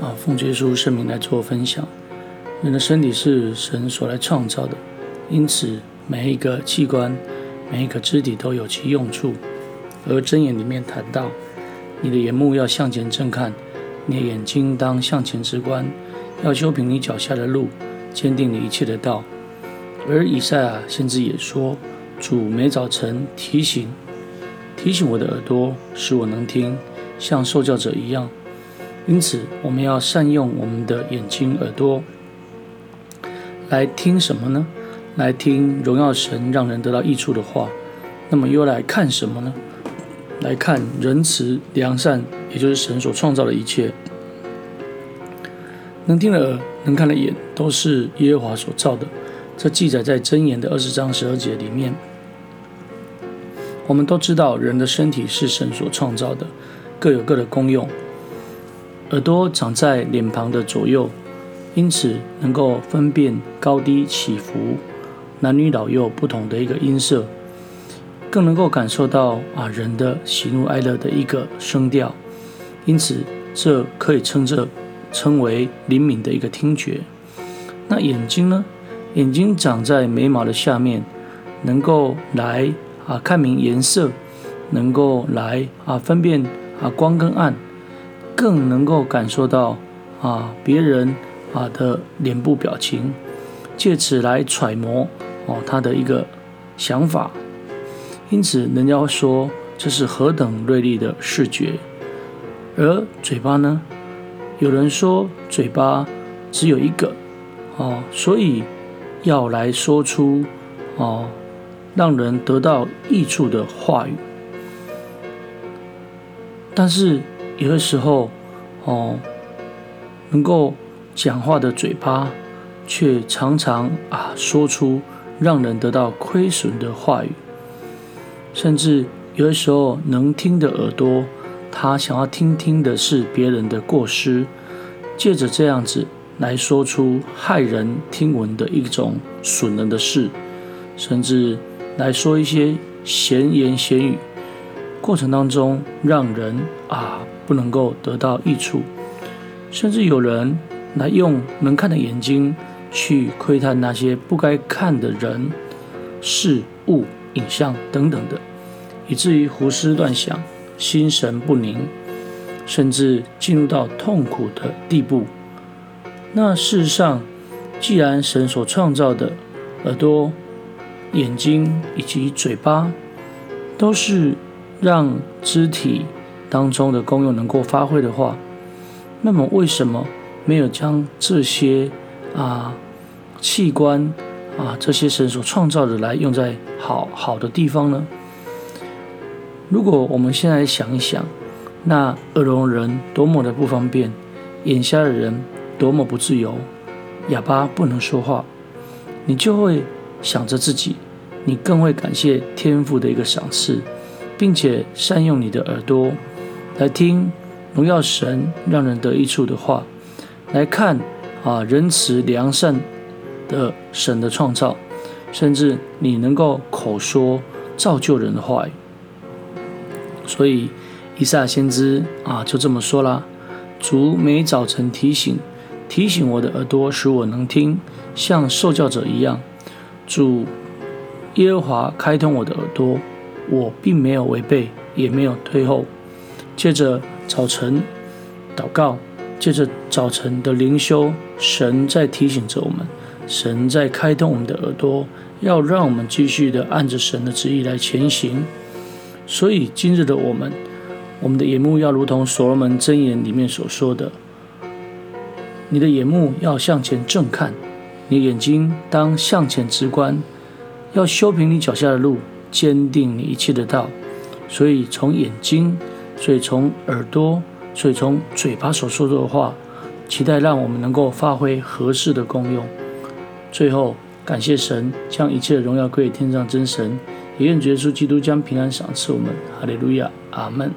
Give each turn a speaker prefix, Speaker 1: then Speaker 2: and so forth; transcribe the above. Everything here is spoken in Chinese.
Speaker 1: 啊，奉耶稣圣名来做分享。人的身体是神所来创造的，因此每一个器官、每一个肢体都有其用处。而箴言里面谈到，你的眼目要向前正看，你的眼睛当向前直观，要修平你脚下的路，坚定你一切的道。而以赛亚先知也说，主每早晨提醒提醒我的耳朵，使我能听，像受教者一样。因此，我们要善用我们的眼睛、耳朵，来听什么呢？来听荣耀神、让人得到益处的话。那么，又来看什么呢？来看仁慈、良善，也就是神所创造的一切。能听的耳、能看的眼，都是耶和华所造的。这记载在箴言的二十章十二节里面。我们都知道，人的身体是神所创造的，各有各的功用。耳朵长在脸庞的左右，因此能够分辨高低起伏、男女老幼不同的一个音色，更能够感受到啊人的喜怒哀乐的一个声调，因此这可以称这称为灵敏的一个听觉。那眼睛呢？眼睛长在眉毛的下面，能够来啊看明颜色，能够来啊分辨啊光跟暗。更能够感受到啊别人啊的脸部表情，借此来揣摩哦他的一个想法，因此人家说这是何等锐利的视觉。而嘴巴呢，有人说嘴巴只有一个哦，所以要来说出哦让人得到益处的话语，但是。有的时候，哦，能够讲话的嘴巴，却常常啊说出让人得到亏损的话语。甚至有的时候，能听的耳朵，他想要听听的是别人的过失，借着这样子来说出骇人听闻的一种损人的事，甚至来说一些闲言闲语，过程当中让人啊。不能够得到益处，甚至有人来用能看的眼睛去窥探那些不该看的人、事物、影像等等的，以至于胡思乱想、心神不宁，甚至进入到痛苦的地步。那事实上，既然神所创造的耳朵、眼睛以及嘴巴，都是让肢体。当中的功用能够发挥的话，那么为什么没有将这些啊器官啊这些神所创造的来用在好好的地方呢？如果我们现在想一想，那耳聋人多么的不方便，眼瞎的人多么不自由，哑巴不能说话，你就会想着自己，你更会感谢天父的一个赏赐，并且善用你的耳朵。来听荣耀神让人得益处的话，来看啊仁慈良善的神的创造，甚至你能够口说造就人的话语。所以以撒先知啊就这么说啦：主每早晨提醒提醒我的耳朵，使我能听，像受教者一样。主耶和华开通我的耳朵，我并没有违背，也没有退后。借着早晨祷告，借着早晨的灵修，神在提醒着我们，神在开通我们的耳朵，要让我们继续的按着神的旨意来前行。所以今日的我们，我们的眼目要如同所罗门箴言里面所说的：你的眼目要向前正看，你眼睛当向前直观，要修平你脚下的路，坚定你一切的道。所以从眼睛。所以从耳朵，所以从嘴巴所说的话，期待让我们能够发挥合适的功用。最后，感谢神将一切荣耀归于天上真神，也愿耶稣基督将平安赏赐我们。哈利路亚，阿门。